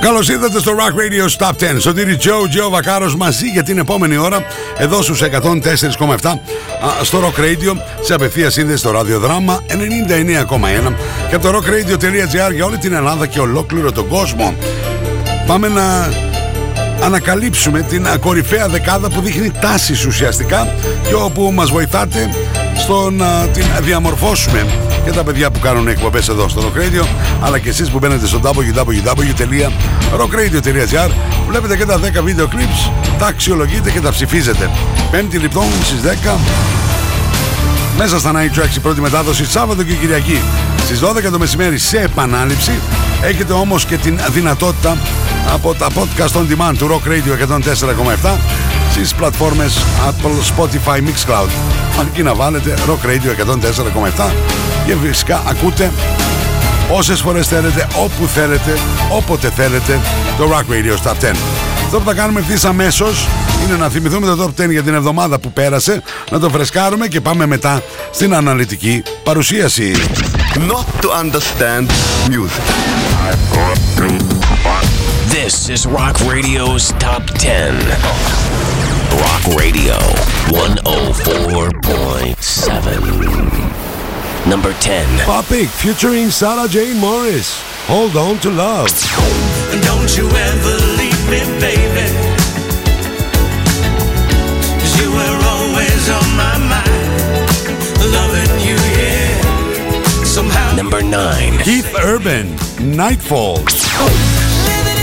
Καλώς ήρθατε στο Rock Radio Stop 10. Σωτήρι Τζο, Τζο Βακάρος μαζί για την επόμενη ώρα εδώ στους 104,7 στο Rock Radio σε απευθεία σύνδεση στο ραδιοδράμα 99,1 και από το rockradio.gr για όλη την Ελλάδα και ολόκληρο τον κόσμο. Πάμε να ανακαλύψουμε την κορυφαία δεκάδα που δείχνει τάσεις ουσιαστικά και όπου μας βοηθάτε στο να την διαμορφώσουμε και τα παιδιά που κάνουν εκπομπές εδώ στο Rock Radio αλλά και εσείς που μπαίνετε στο www.rockradio.gr βλέπετε και τα 10 βίντεο clips τα αξιολογείτε και τα ψηφίζετε. Πέμπτη λοιπόν στις 10 μέσα στα Night Tracks η πρώτη μετάδοση Σάββατο και Κυριακή στις 12 το μεσημέρι σε επανάληψη έχετε όμως και την δυνατότητα από τα podcast on demand του Rock Radio 104,7 στις πλατφόρμες Apple, Spotify, Mixcloud αρκεί να βάλετε Rock Radio 104,7 και φυσικά ακούτε όσες φορές θέλετε, όπου θέλετε, όποτε θέλετε το Rock Radio Stop 10. Αυτό που θα κάνουμε ευθύς αμέσως είναι να θυμηθούμε το Top 10 για την εβδομάδα που πέρασε, να το φρεσκάρουμε και πάμε μετά στην αναλυτική παρουσίαση. Not to understand music. This is Rock Radio's Top 10. Rock Radio 104.7. Number 10. Topic featuring Sarah Jane Morris. Hold on to love. Don't you ever leave me, baby. 'Cause you were always on my mind. Loving you, yeah. Somehow. Number 9. Keith Urban, Nightfall. Living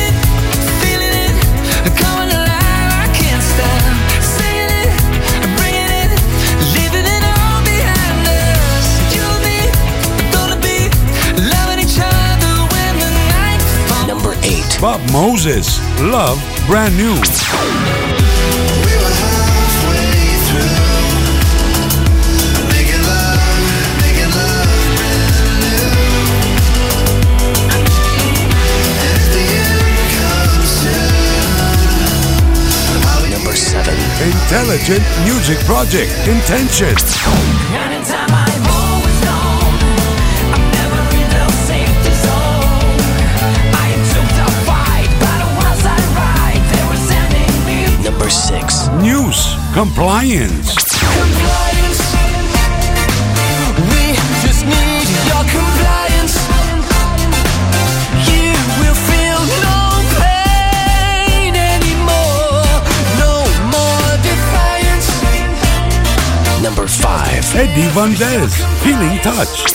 Bob Moses. Love Brand New. Number seven. Intelligent Music Project Intentions. Compliance. compliance. We just need your compliance. You will feel no pain anymore. No more defiance. Number 5. Eddie Van Dez, Feeling Touch.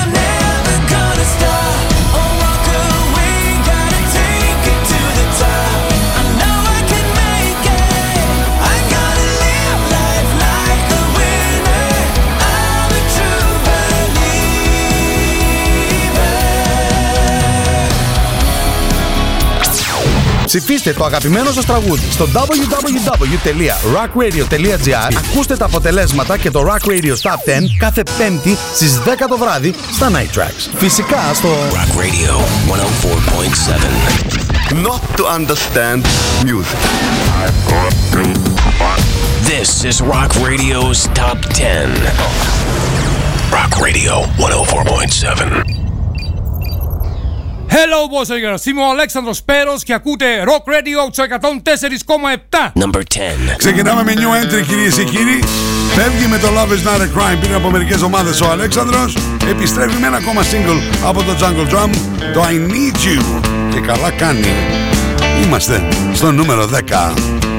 Ψηφίστε το αγαπημένο σας τραγούδι στο www.rockradio.gr Ακούστε τα αποτελέσματα και το Rock Radio Top 10 κάθε πέμπτη στις 10 το βράδυ στα Night Tracks. Φυσικά στο Rock Radio 104.7. Not to understand music. This is Rock Radio's Top 10. Rock Radio 104.7. Hello, boys and girls. Είμαι ο Αλέξανδρος Πέρος και ακούτε Rock Radio 104,7. Number 10. Ξεκινάμε με new entry κυρίες και κύριοι. Φεύγει με το Love is not a crime πριν από μερικές εβδομάδες ο Αλέξανδρος. Επιστρέφει με ένα ακόμα single από το Jungle Drum, το I Need You. Και καλά κάνει. Είμαστε στο νούμερο 10.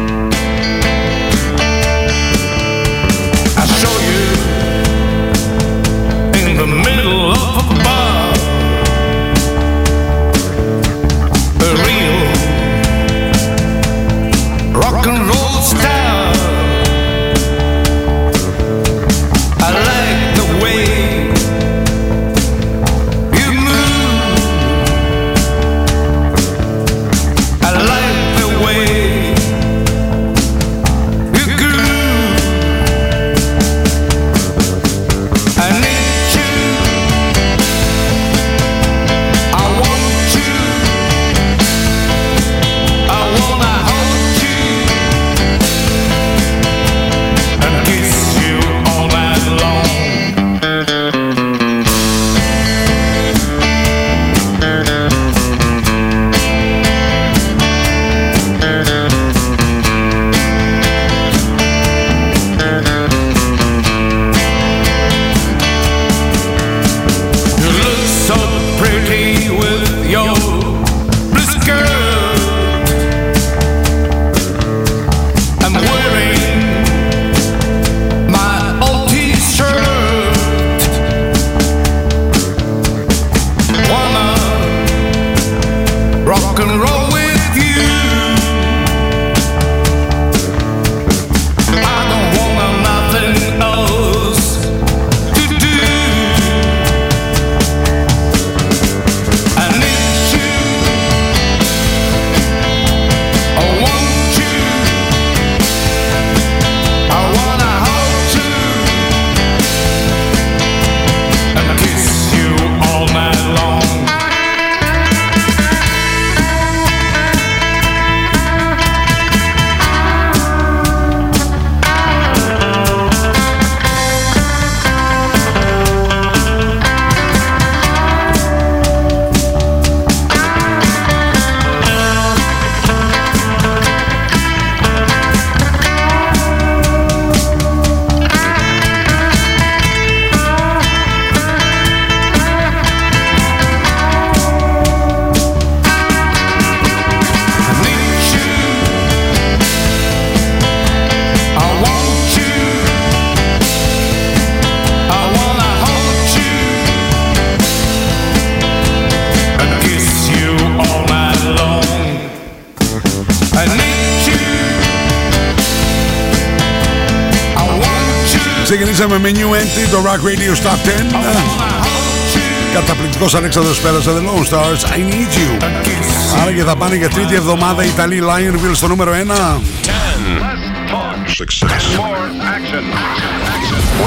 το Rock Radio Top 10. I wanna hold you Καταπληκτικός Αλέξανδρος πέρασε The Lone Stars. I need you. and kiss Άρα και θα πάνε για τρίτη εβδομάδα οι Ιταλοί Lionville στο νούμερο 1.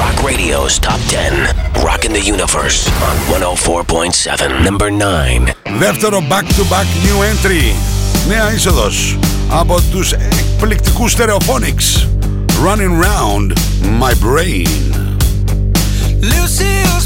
Rock Radio's Top 10. Rocking the Universe on 104.7. Number 9. Δεύτερο back-to-back new entry. Νέα είσοδος από τους εκπληκτικούς Stereophonics. Running round my brain. Lucille's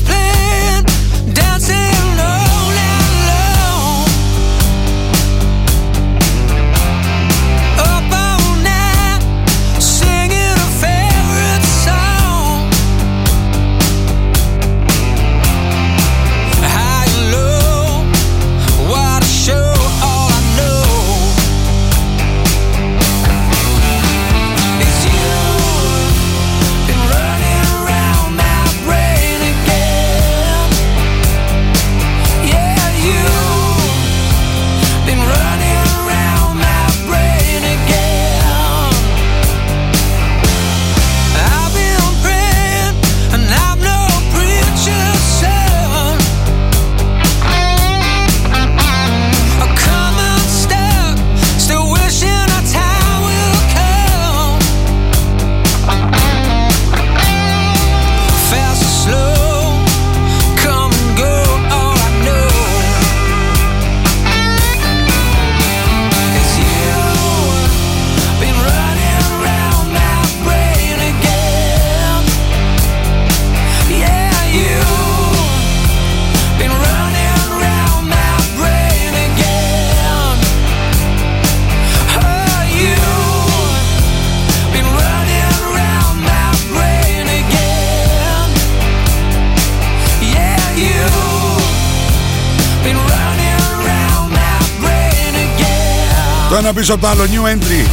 πίσω από το άλλο New Entry.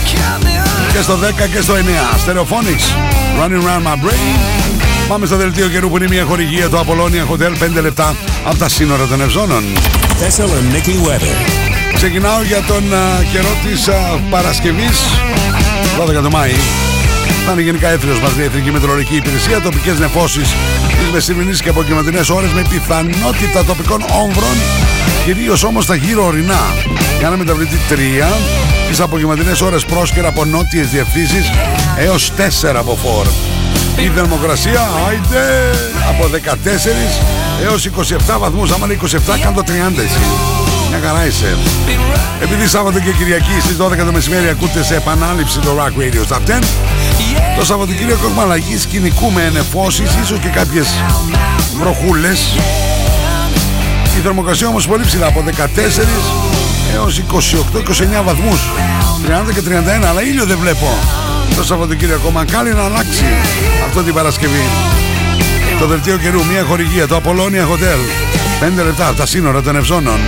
Και στο 10 και στο 9 Stereophonics Running Around My Brain. Πάμε στο δελτίο καιρού που είναι μια χορηγία του Apollonia Hotel 5 λεπτά από τα σύνορα των Ευζώνων. Thessaloniki weather. Ξεκινάω για τον α, καιρό της α, Παρασκευής 12 το Μάη θα είναι γενικά έθριος μας η Εθνική Μετρολογική Υπηρεσία τοπικές νεφώσεις τις μεσημερινές και απογευματινές ώρες με πιθανότητα τοπικών όμβρων. Κυρίως όμως τα γύρω ορεινά. Για να μεταβληθεί 3 τις απογευματινές ώρες πρόσκαιρα από νότιες διευθύνσεις έως 4 από 4 η θερμοκρασία, άιντε, από 14 έως 27 βαθμούς, άμα είναι 27 κάνω το 30 εσύ. Μια χαρά είσαι. Επειδή Σάββατο και Κυριακή στις 12 το μεσημέρι ακούτε σε επανάληψη το Rock Radio Top 10, το Σαββατοκύριακο έχουμε αλλαγή σκηνικού με ενεφώσεις, ίσως και κάποιες βροχούλες. Η θερμοκρασία όμως πολύ ψηλά, από 14 έως 28-29 βαθμούς, 30 και 31, αλλά ήλιο δεν βλέπω το Σαββατοκύριακο. Μακάρι να αλλάξει αυτό την Παρασκευή. Το δελτίο καιρού, μια χορηγία, το Apollonia Hotel. 5 λεπτά από τα σύνορα των Ευζώνων.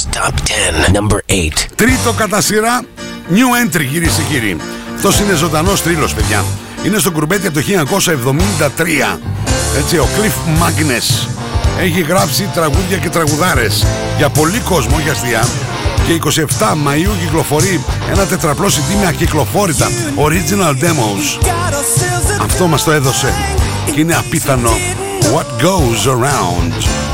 Rock Radio's Top 10. Number 8. Τρίτο κατά σειρά, new entry κυρίες και κύριοι. Αυτός είναι ζωντανός τρίλο, παιδιά. Είναι στο κουρμπέτι από το 1973. Έτσι, ο Cliff Magnus έχει γράψει τραγούδια και τραγουδάρες για πολύ κόσμο για αστεία και 27 Μαΐου κυκλοφορεί ένα τετραπλό CD με ακυκλοφόρητα Original Demos Αυτό μας το έδωσε και είναι απίθανο What goes around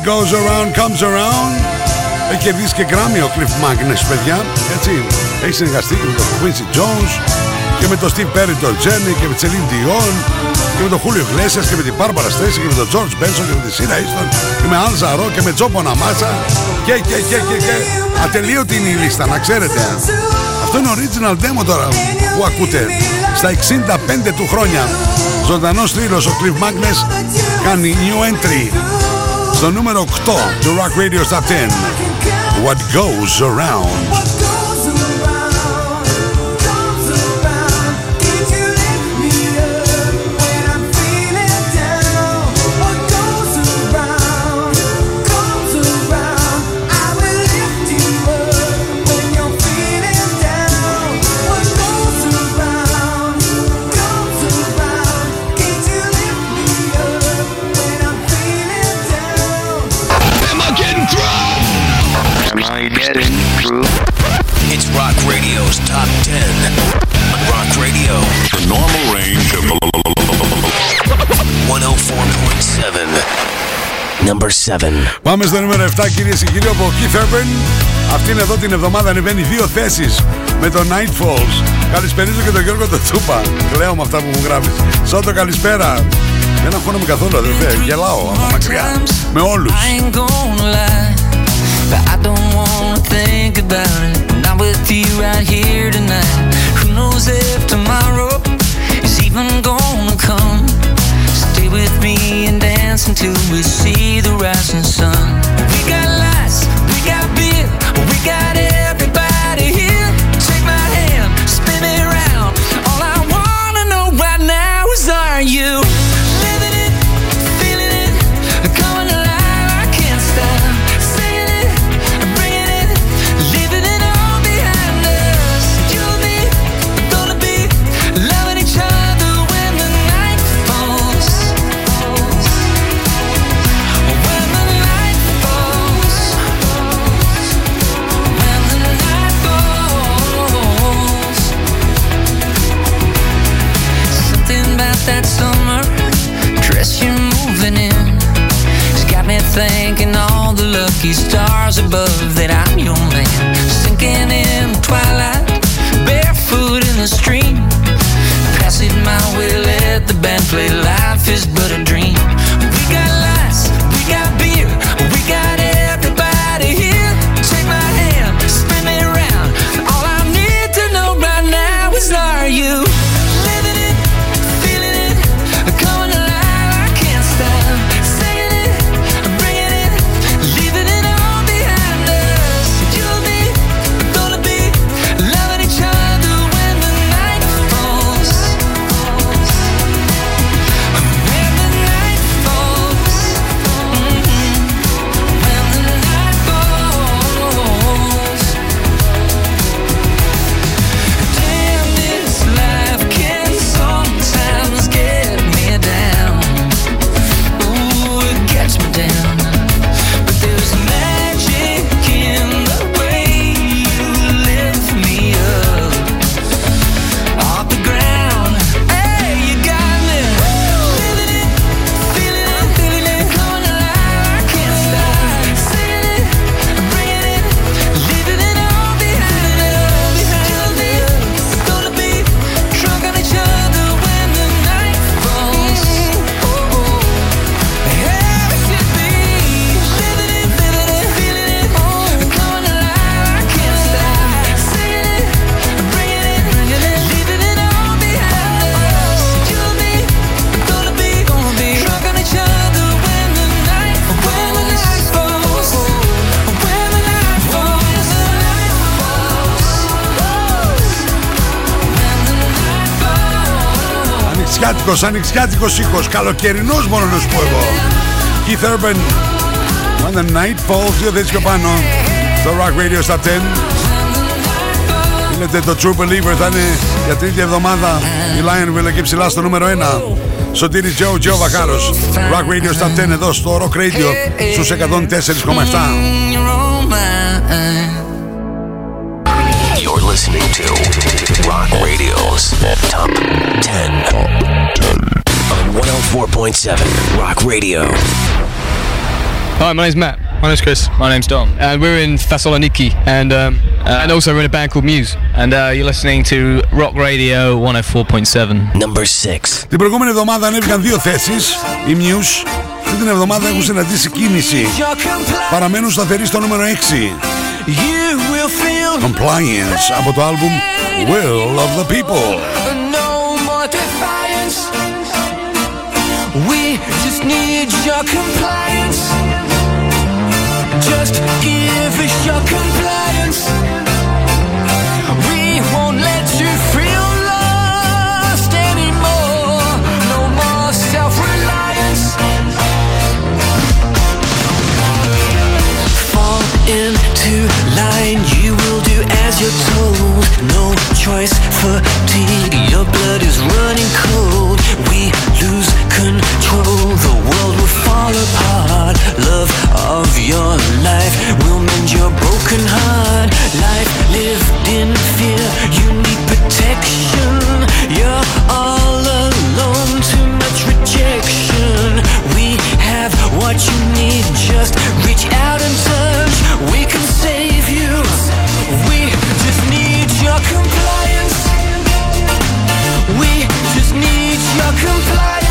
What goes around comes around. Έχει κερδίσει και Grammy ο Cliff Magnus, παιδιά. Έτσι. Έχει συνεργαστεί και με τον Quincy Jones και με τον Steve Perry, τον Jenny και με τη Celine Dion και με τον Julio Iglesias και με την Barbara Streisand και με τον George Benson και με τη Sina Easton και με Al Zaro και με Joe Bonamassa και και και και και ατελείωτη είναι η λίστα, να ξέρετε. Αυτό είναι original demo τώρα που ακούτε στα 65 του χρόνια. Ζωντανός θρύλος ο Cliff Magnus κάνει new entry στο νούμερο 8 του Rock Radio Top 10 What Goes Around What goes around Number 7. Πάμε στο νούμερο 7 κυρίες και κύριοι από Keith Urban. Αυτήν εδώ την εβδομάδα ανεβαίνει δύο θέσεις με το Night Falls. Καλησπέριζω και τον Γιώργο το Τσούπα. Κλαίω με αυτά που μου γράφεις. Σώτο καλησπέρα. Δεν αγχώνομαι καθόλου αδερφέ. Γελάω από μακριά. Με όλους. I ain't gonna lie, but I don't wanna think about it. Not with you right here tonight. Who knows if tomorrow is even gonna come? Stay with me and dance until we see the rising sun. Lucky stars above that I'm your man. Sinking in the twilight, barefoot in the stream. Pass it my way, let the band play. Life is but a dream. Ανοιξιάτικος, ανοιξιάτικος ήχος. Καλοκαιρινός μόνο να σου πω εγώ. Keith Urban. When the night falls, δύο θέσεις πιο πάνω. Το Rock Radio στα 10. Λέτε το True Believer θα είναι για τρίτη εβδομάδα. Η Lionville εκεί ψηλά στο νούμερο 1. Σωτήρης Τζο, Τζο Βαχάρος. Rock Radio στα 10 εδώ στο Rock Radio στους 104,7. listening to Rock Radio's Top 10 on 104.7 Rock Radio. Hi, my name's Matt. My name's Chris. My name's Dom. And we're in Thessaloniki. And um, and also we're in a band called Muse. And uh, you're listening to Rock Radio 104.7. Number 6. Την προηγούμενη εβδομάδα ανέβηκαν δύο θέσεις. Οι Muse αυτή την εβδομάδα έχουν συναντήσει κίνηση. Παραμένουν σταθεροί στο νούμερο 6. You will feel Compliance από το άλμπουμ Will of the People. no more defiance. We just need your compliance. Just give us your compliance. told. No choice, fatigue. Your blood is running cold. We lose control. The world will fall apart. Love of your life Will mend your broken heart. Life lived in fear. You need protection. You're all alone. Too much rejection. We have what you need. Just reach out and touch We can your compliance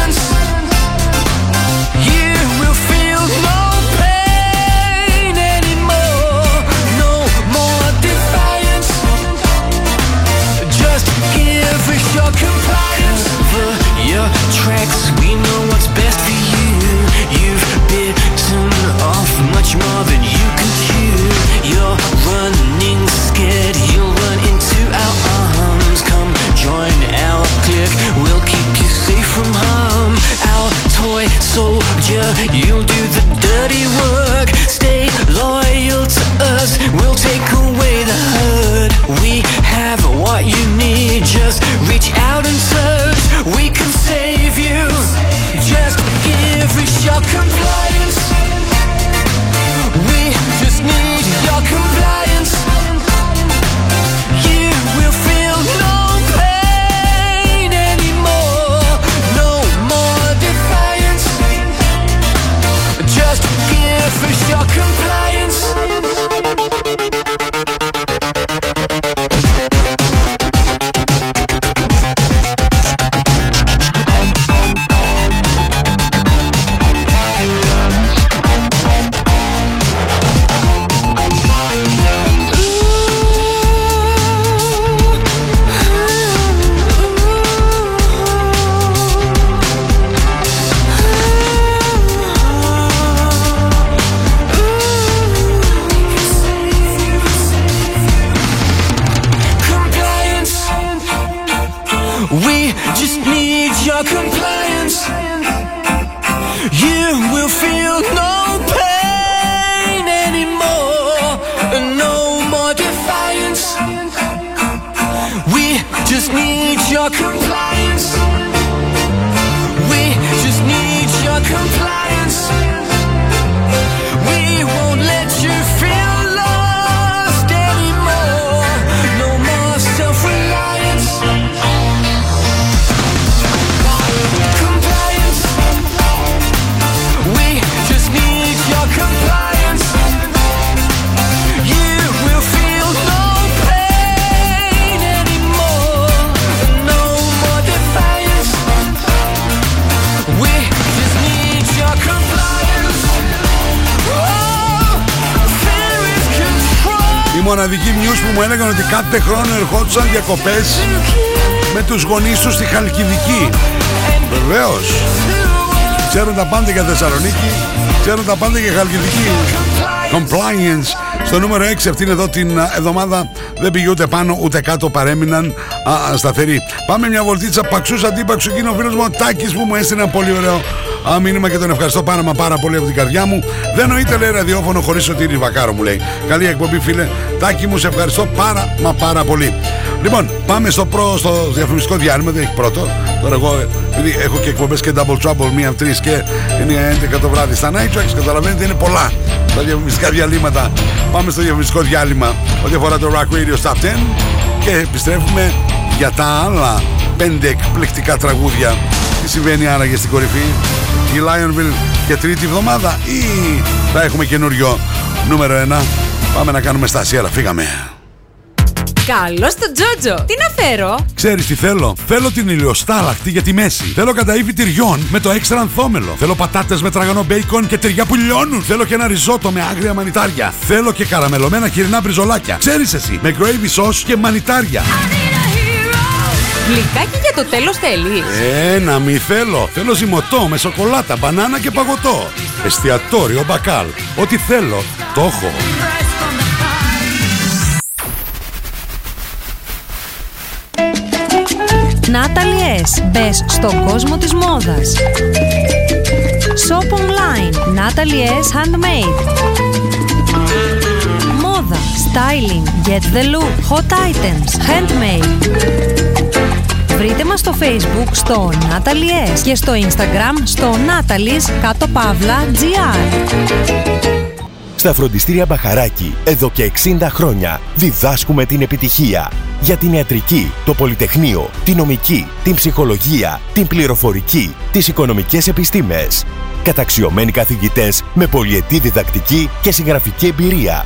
που μου έλεγαν ότι κάθε χρόνο ερχόντουσαν διακοπές με τους γονείς τους στη Χαλκιδική. Βεβαίως. Ξέρουν τα πάντα για Θεσσαλονίκη, ξέρουν τα πάντα για Χαλκιδική. Compliance. Στο νούμερο 6 αυτήν εδώ την α, εβδομάδα δεν πήγε ούτε πάνω ούτε κάτω παρέμειναν α, α, σταθεροί. Πάμε μια βολτίτσα παξούς αντίπαξου εκείνο ο φίλος μου ο Τάκης που μου έστειλε ένα πολύ ωραίο α, μήνυμα και τον ευχαριστώ πάρα μα πάρα πολύ από την καρδιά μου. Δεν νοείται λέει ραδιόφωνο χωρίς ότι είναι βακάρο μου λέει. Καλή εκπομπή φίλε. Τάκη μου σε ευχαριστώ πάρα μα πάρα πολύ. Λοιπόν, πάμε στο, προ, στο διαφημιστικό διάλειμμα, δεν έχει πρώτο. Τώρα εγώ επειδή έχω και εκπομπές και double trouble, μία, τρεις και είναι 11 το βράδυ στα Night Tracks, καταλαβαίνετε είναι πολλά τα διαφημιστικά διαλύματα. Πάμε στο διαφημιστικό διάλειμμα ό,τι αφορά το Rock Radio Top 10 και επιστρέφουμε για τα άλλα πέντε εκπληκτικά τραγούδια. Τι συμβαίνει άραγε στην κορυφή, η Lionville και τρίτη εβδομάδα ή θα έχουμε καινούριο νούμερο 1. Πάμε να κάνουμε στάση, αλλά φύγαμε. Καλώς τον Τζότζο. Τι να φέρω; Ξέρεις τι θέλω; Θέλω την ηλιοστάλακτη για τη μέση. Θέλω καταήφι τυριών με το έξτρα ανθόμελο. Θέλω πατάτες με τραγανό μπέικον και τυριά που λιώνουν. Θέλω και ένα ριζότο με άγρια μανιτάρια. Θέλω και καραμελωμένα χοιρινά μπριζολάκια. Ξέρεις εσύ, με gravy sauce και μανιτάρια. Γλυκάκι για το τέλος θέλεις. Ε, να μη θέλω. Θέλω ζυμωτό με σοκολάτα, μπανάνα και παγωτό. Εστιατόριο μπακάλ. Ό,τι θέλω, το έχω. Natalie S. Μπες στον κόσμο της μόδας. Shop online. Natalie S. Handmade. Μόδα. Styling. Get the look. Hot items. Handmade. Βρείτε μας στο facebook στο Natalie S. και στο instagram στο Natalie's κάτω παύλα GR. Στα φροντιστήρια Μπαχαράκη, εδώ και 60 χρόνια, διδάσκουμε την επιτυχία. Για την ιατρική, το πολυτεχνείο, την νομική, την ψυχολογία, την πληροφορική, τις οικονομικές επιστήμες. Καταξιωμένοι καθηγητές με πολυετή διδακτική και συγγραφική εμπειρία.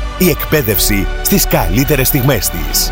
Η εκπαίδευση στις καλύτερες στιγμές της.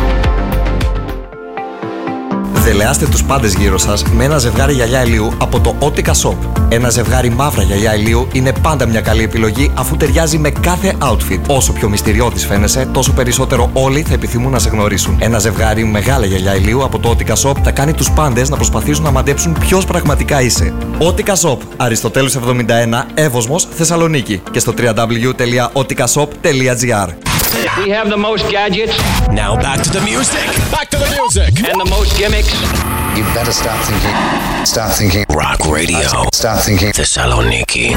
Δελεάστε τους πάντες γύρω σας με ένα ζευγάρι γυαλιά ηλίου από το Otica Shop. Ένα ζευγάρι μαύρα γυαλιά ηλίου είναι πάντα μια καλή επιλογή αφού ταιριάζει με κάθε outfit. Όσο πιο μυστηριώδης φαίνεσαι, τόσο περισσότερο όλοι θα επιθυμούν να σε γνωρίσουν. Ένα ζευγάρι μεγάλα γυαλιά ηλίου από το Otica Shop θα κάνει τους πάντες να προσπαθήσουν να μαντέψουν ποιος πραγματικά είσαι. Otica Shop, Αριστοτέλους 71, Εύωσμος, Θεσσαλονίκη και στο www.oticashop.gr We have the most gadgets. Now back to the music. Back to the music. And the most gimmicks. You better start thinking. Start thinking. Rock Radio. Start thinking. Θεσσαλονίκη.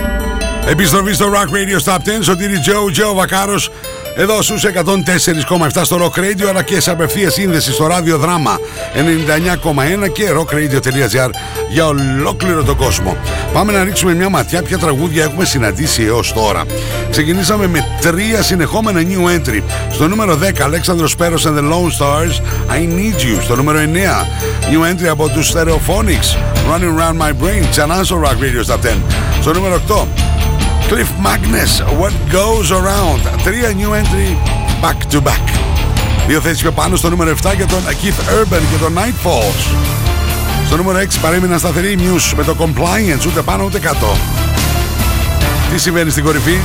Επιστροφή στο Rock Radio Stop 10, Σωτήρι Τζο, Τζο Βακάρος εδώ στους 104,7 στο Rock Radio αλλά και σε απευθεία σύνδεση στο ράδιο δράμα 99,1 και rockradio.gr για ολόκληρο τον κόσμο. Πάμε να ρίξουμε μια ματιά ποια τραγούδια έχουμε συναντήσει έως τώρα. Ξεκινήσαμε με τρία συνεχόμενα new entry. Στο νούμερο 10 Αλέξανδρος Σπέρος and the Lone Stars I Need You. Στο νούμερο 9 new entry από τους Stereophonics Running Around My Brain ξανά στο Rock Radio Stop 10. Στο νούμερο 8 Cliff Magnus, What Goes Around. Τρία new entry back to back. Δύο θέσεις πιο πάνω στο νούμερο 7 για τον Keith Urban και τον Nightfalls. Στο νούμερο 6 παρέμειναν σταθεροί Muse με το Compliance, ούτε πάνω ούτε κάτω. Τι συμβαίνει στην κορυφή,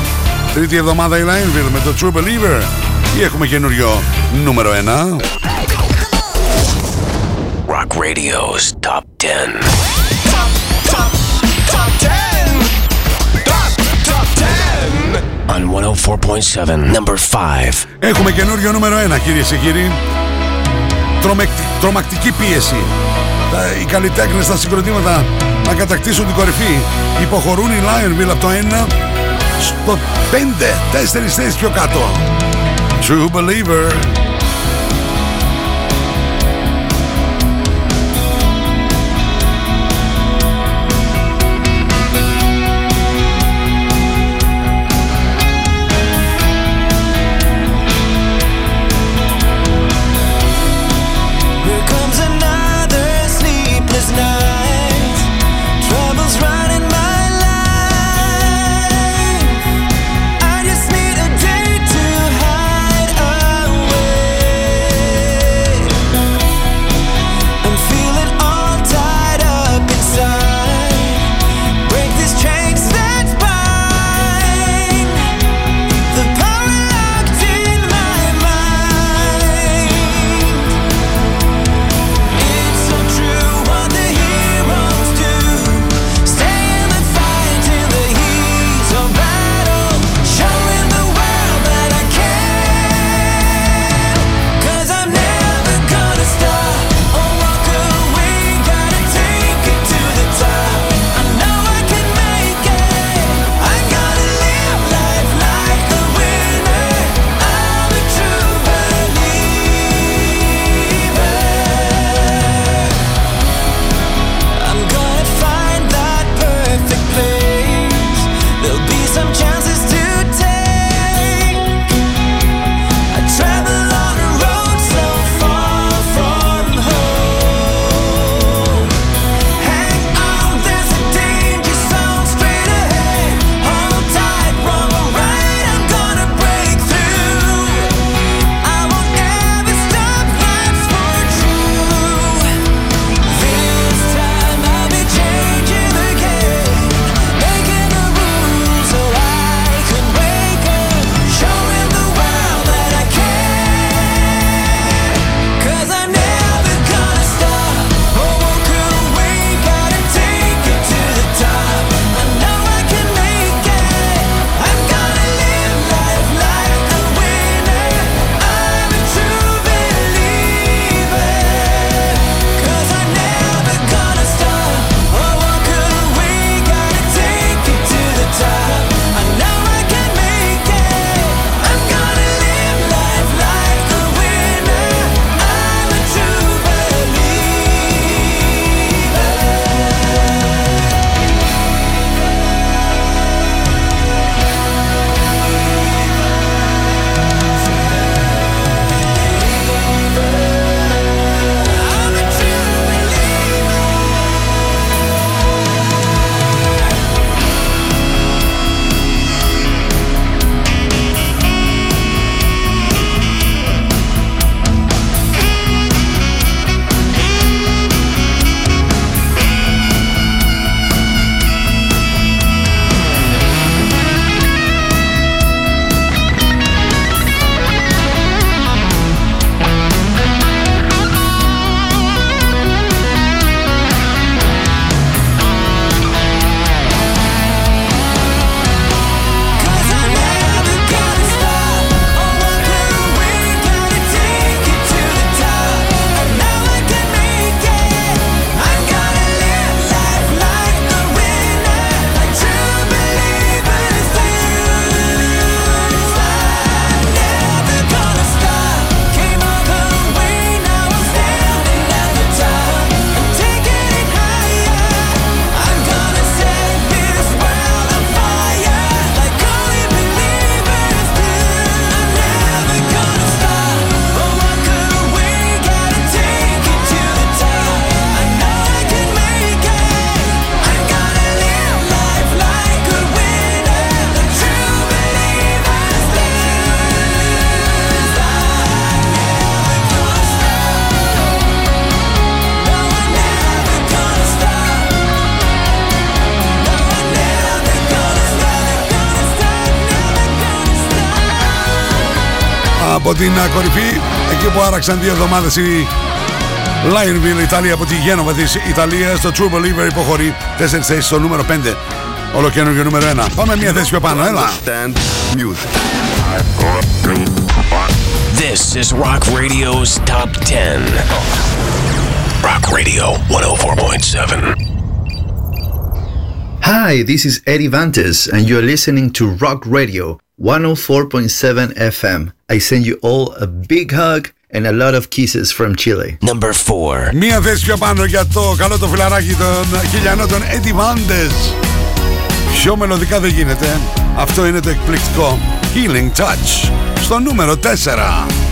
τρίτη εβδομάδα η Lineville με το True Believer ή έχουμε καινούριο νούμερο 1. Rock Radio's Top 10. On 104.7, number 5. Έχουμε καινούριο νούμερο 1 κυρίες και κύριοι. Τρομεκ- τρομακτική πίεση. Τα, οι καλλιτέχνες στα συγκροτήματα να κατακτήσουν την κορυφή. Υποχωρούν οι Lionville από το 1 στο 5. Τέσσερις θέσεις πιο κάτω. True Believer. Από την α, κορυφή, εκεί που άραξαν δύο εβδομάδες η Lionville Ιταλία από τη Γένοβα της Ιταλίας το True Believer υποχωρεί τέσσερις θέσεις στο νούμερο 5 ολοκαίνουργιο νούμερο 1 πάμε μια θέση πιο πάνω έλα Understand music. This is Rock Radio's Top 10. Rock Radio 104.7. Hi, this is Eddie Vantes, and you're listening to Rock Radio 104.7 FM. I send you all a big hug and a lot of kisses from Chile. Number 4. Μία θέση πιο πάνω για το καλό το φιλαράκι των χιλιανών των Eddie Vandes. Πιο μελωδικά δεν γίνεται. Αυτό είναι το εκπληκτικό Healing Touch στο νούμερο 4.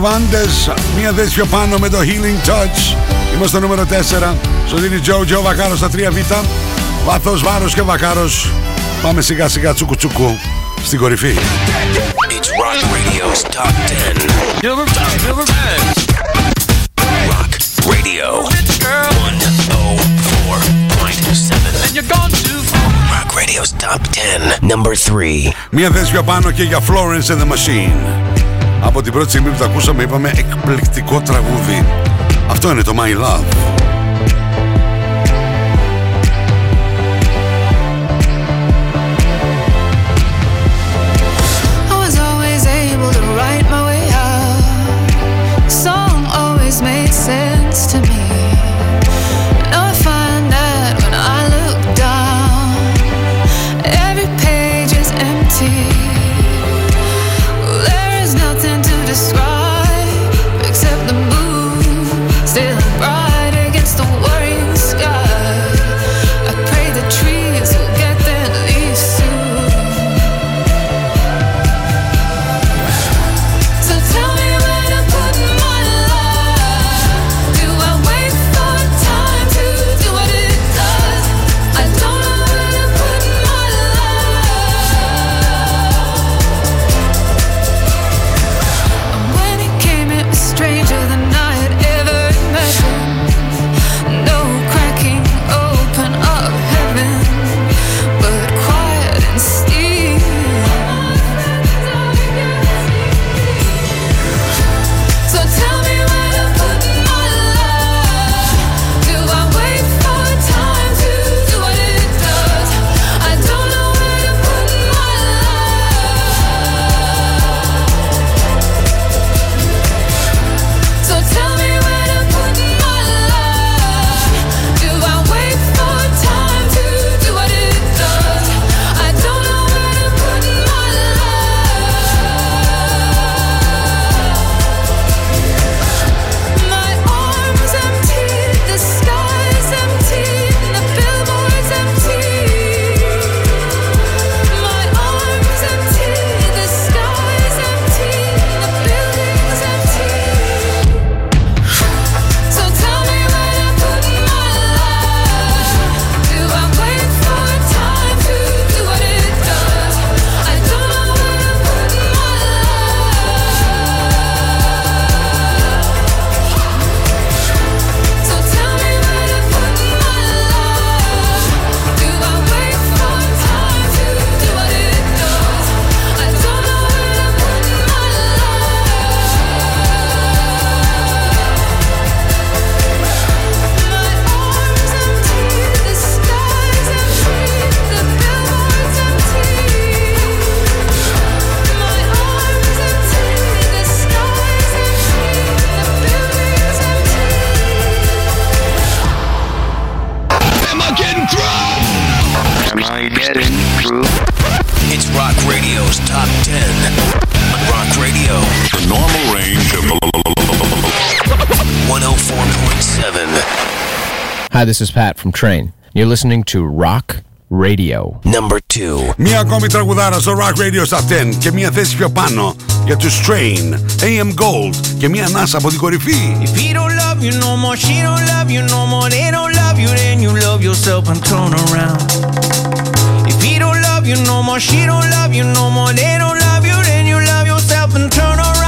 Eddie Vandes, μία θέση πιο πάνω με το Healing Touch. Είμαστε στο νούμερο 4. Στο δίνει Τζο Τζο Βακάρος στα 3Β. Βάθος, βάρος και βακάρος. Πάμε σιγά σιγά τσούκου τσούκου στην κορυφή. It's Rock Radio's Top 10. Number 10. Number 10. Rock Radio 104.7. And you're gone too far. Rock Radio's Top 10. Number 3. Μία θέση πιο πάνω και για Florence and the Machine. Από την πρώτη στιγμή που το ακούσαμε είπαμε εκπληκτικό τραγούδι. Αυτό είναι το My Love. Hi, this is Pat from Train. You're listening to Rock Radio. Number 2. Μία ακόμη τραγουδάρα στο Rock Radio Top 10 και μία θέση πιο πάνω για Train, AM Gold και μία ανάσα από την κορυφή. If he don't love you no more, she don't love you no more, they don't love you, then you love yourself and turn around. If he don't love you no more, she don't love you no more, they don't love you, then you love yourself and turn around.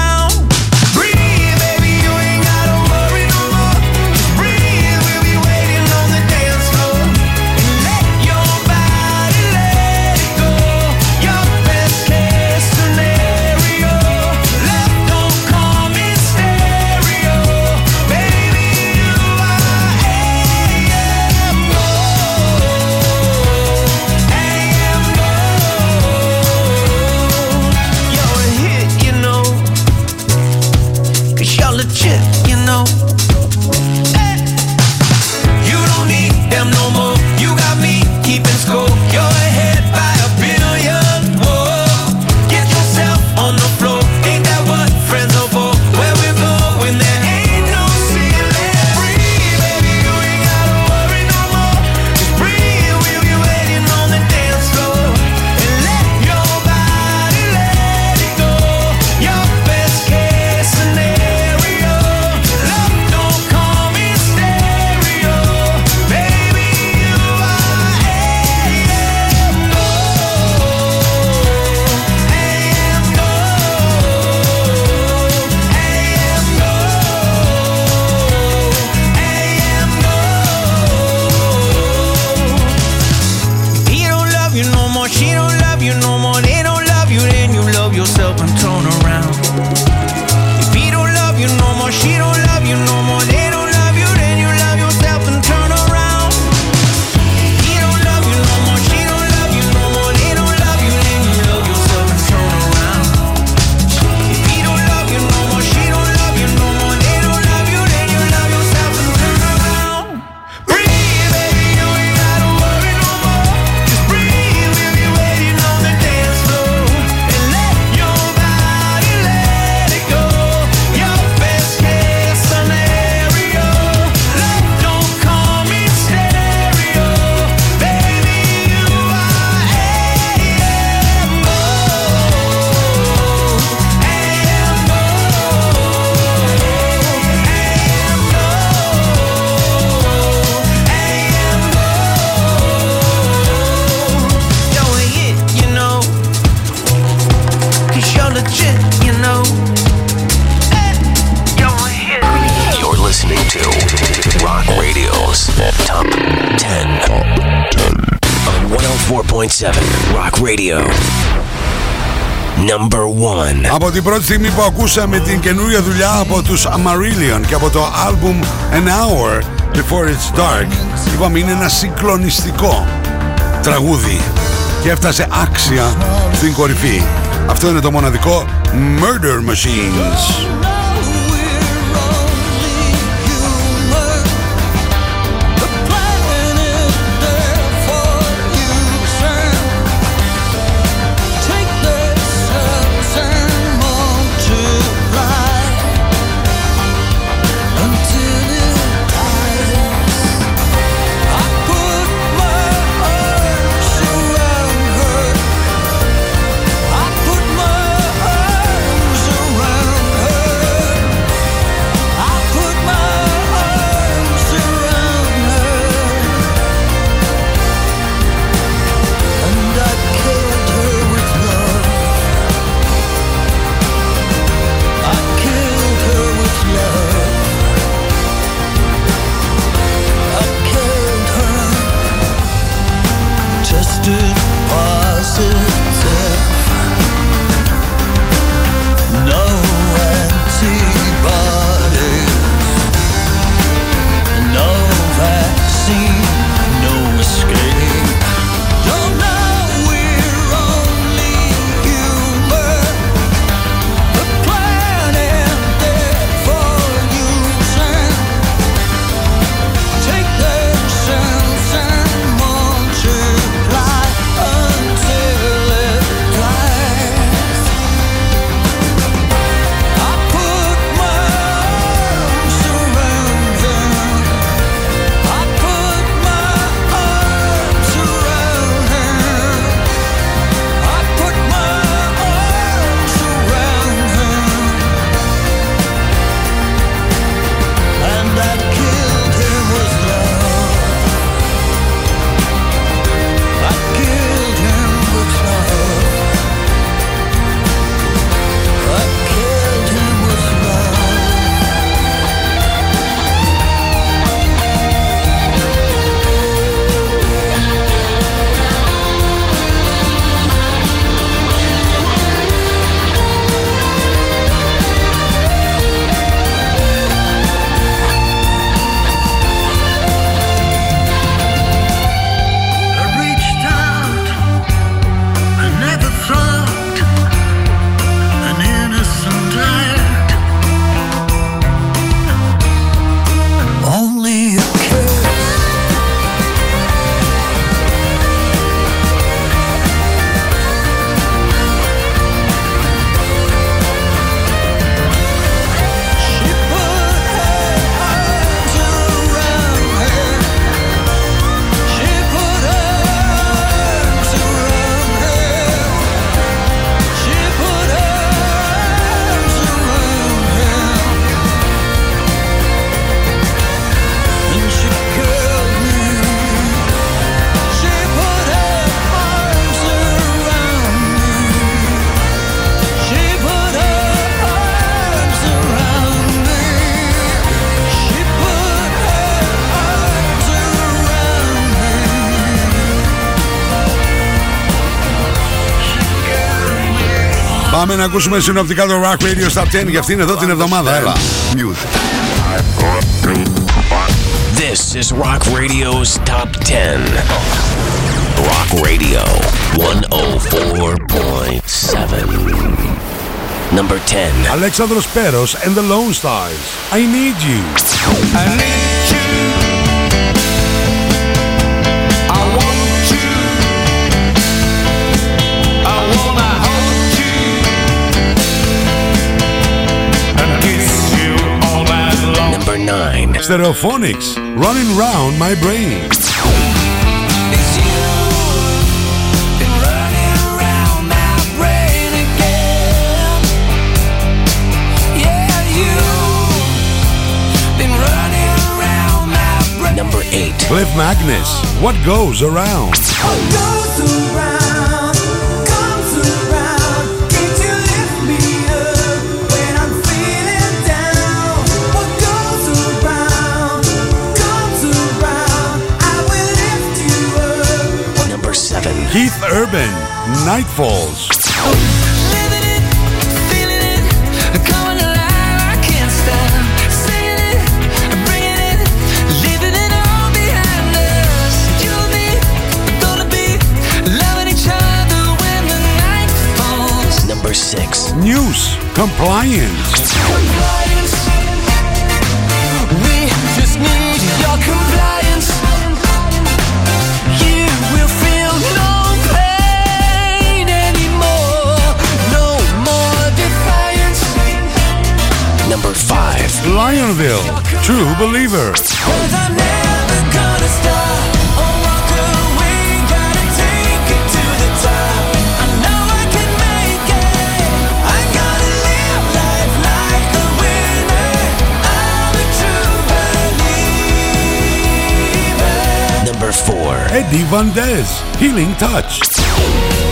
Την πρώτη στιγμή που ακούσαμε την καινούργια δουλειά από τους Amarillion και από το album An Hour Before It's Dark είπαμε είναι ένα συγκλονιστικό τραγούδι και έφτασε άξια στην κορυφή. Αυτό είναι το μοναδικό Murder Machines. Πάμε να ακούσουμε συνοπτικά το Rock Radio Top 10 για αυτήν εδώ την εβδομάδα. Έλα. This is Rock Radio's Top 10. Rock Radio 104.7. Number 10. Αλέξανδρος Πέρος and the Lone Stars. I need you. I need you. Stereophonics, running round my brain. Number eight. Cliff Magnus, What Goes Around. Night falls. Number six. News, Compliance. A true believer. Number four. Eddie Van Dez, Healing Touch.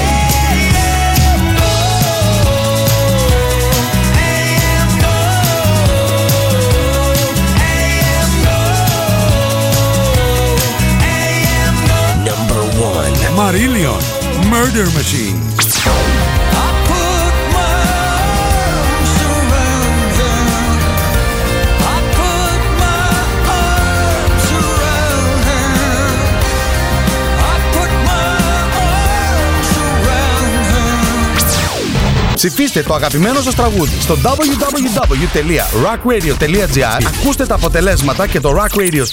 Marillion, Murder Machine. Ψηφίστε το αγαπημένο σας τραγούδι στο www.rockradio.gr Ακούστε τα αποτελέσματα και το Rock Radio Top 10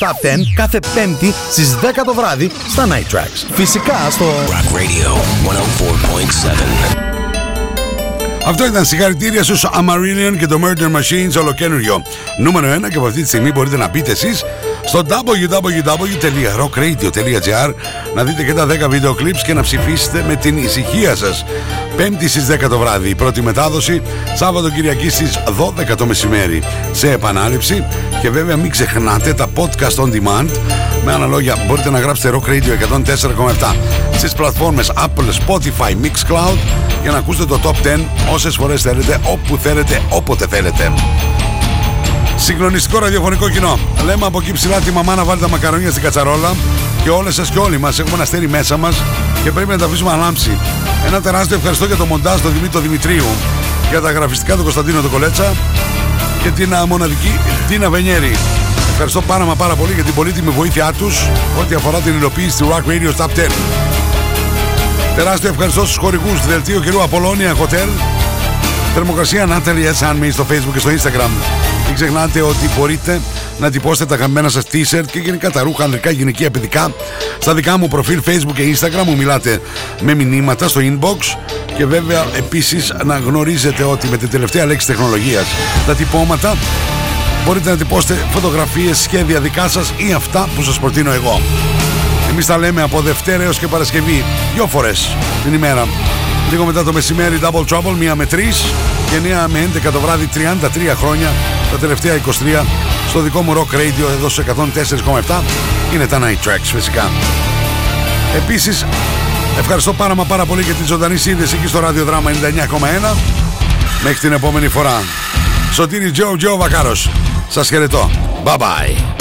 κάθε πέμπτη στις 10 το βράδυ στα Night Tracks. Φυσικά στο Rock Radio 104.7. Αυτό ήταν συγχαρητήρια στους Amarillion και το Murder Machine σε ολοκένουργιο νούμερο 1 και από αυτή τη στιγμή μπορείτε να μπείτε εσείς στο www.rockradio.gr να δείτε και τα 10 βίντεο clips και να ψηφίσετε με την ησυχία σας. Πέμπτη στις 10 το βράδυ η πρώτη μετάδοση, Σάββατο Κυριακή στις 12 το μεσημέρι σε επανάληψη και βέβαια μην ξεχνάτε τα podcast on demand με άλλα λόγια μπορείτε να γράψετε Rock Radio 104,7 στις πλατφόρμες Apple, Spotify, Mixcloud για να ακούσετε το Top 10 όσες φορές θέλετε, όπου θέλετε, όποτε θέλετε. Συγκλονιστικό ραδιοφωνικό κοινό. Λέμε από εκεί ψηλά τη μαμά να βάλει τα μακαρόνια στην κατσαρόλα και όλες σας και όλοι μας έχουμε ένα αστέρι μέσα μας και πρέπει να τα αφήσουμε ανάμψει. Ένα τεράστιο ευχαριστώ για το μοντάζ του Δημήτρη Δημητρίου, για τα γραφιστικά του Κωνσταντίνο του Κολέτσα και την α, μοναδική Τίνα Βενιέρη. Ευχαριστώ πάρα μα πάρα πολύ για την πολύτιμη βοήθειά τους ό,τι αφορά την υλοποίηση του Rock Radio Top 10. Τεράστιο ευχαριστώ στους χορηγούς του δελτίου κ. Απολώνια Hotel Θερμοκρασία Natalie S. Handmade στο facebook και στο instagram Μην ξεχνάτε ότι μπορείτε να τυπώσετε τα χαμένα σας t-shirt και γενικά τα ρούχα ανδρικά, γυναικεία, παιδικά στα δικά μου προφίλ facebook και instagram μου μιλάτε με μηνύματα στο inbox και βέβαια επίσης να γνωρίζετε ότι με την τελευταία λέξη τεχνολογίας τα τυπώματα μπορείτε να τυπώσετε φωτογραφίες, σχέδια δικά σας ή αυτά που σας προτείνω εγώ. Εμείς τα λέμε από Δευτέρα έως και Παρασκευή δύο φορές την ημέρα. Λίγο μετά το μεσημέρι Double Trouble, μία με 3 και 9 με 11 το βράδυ 33 χρόνια, τα τελευταία 23 στο δικό μου Rock Radio εδώ στο 104,7 είναι τα Night Tracks φυσικά. Επίσης ευχαριστώ πάρα μα πάρα πολύ για τη ζωντανή σύνδεση εκεί στο ραδιοδράμα 99,1 μέχρι την επόμενη φορά. Σωτήρι Τζο Τζο Βακάρος. Σας χαιρετώ. Bye bye.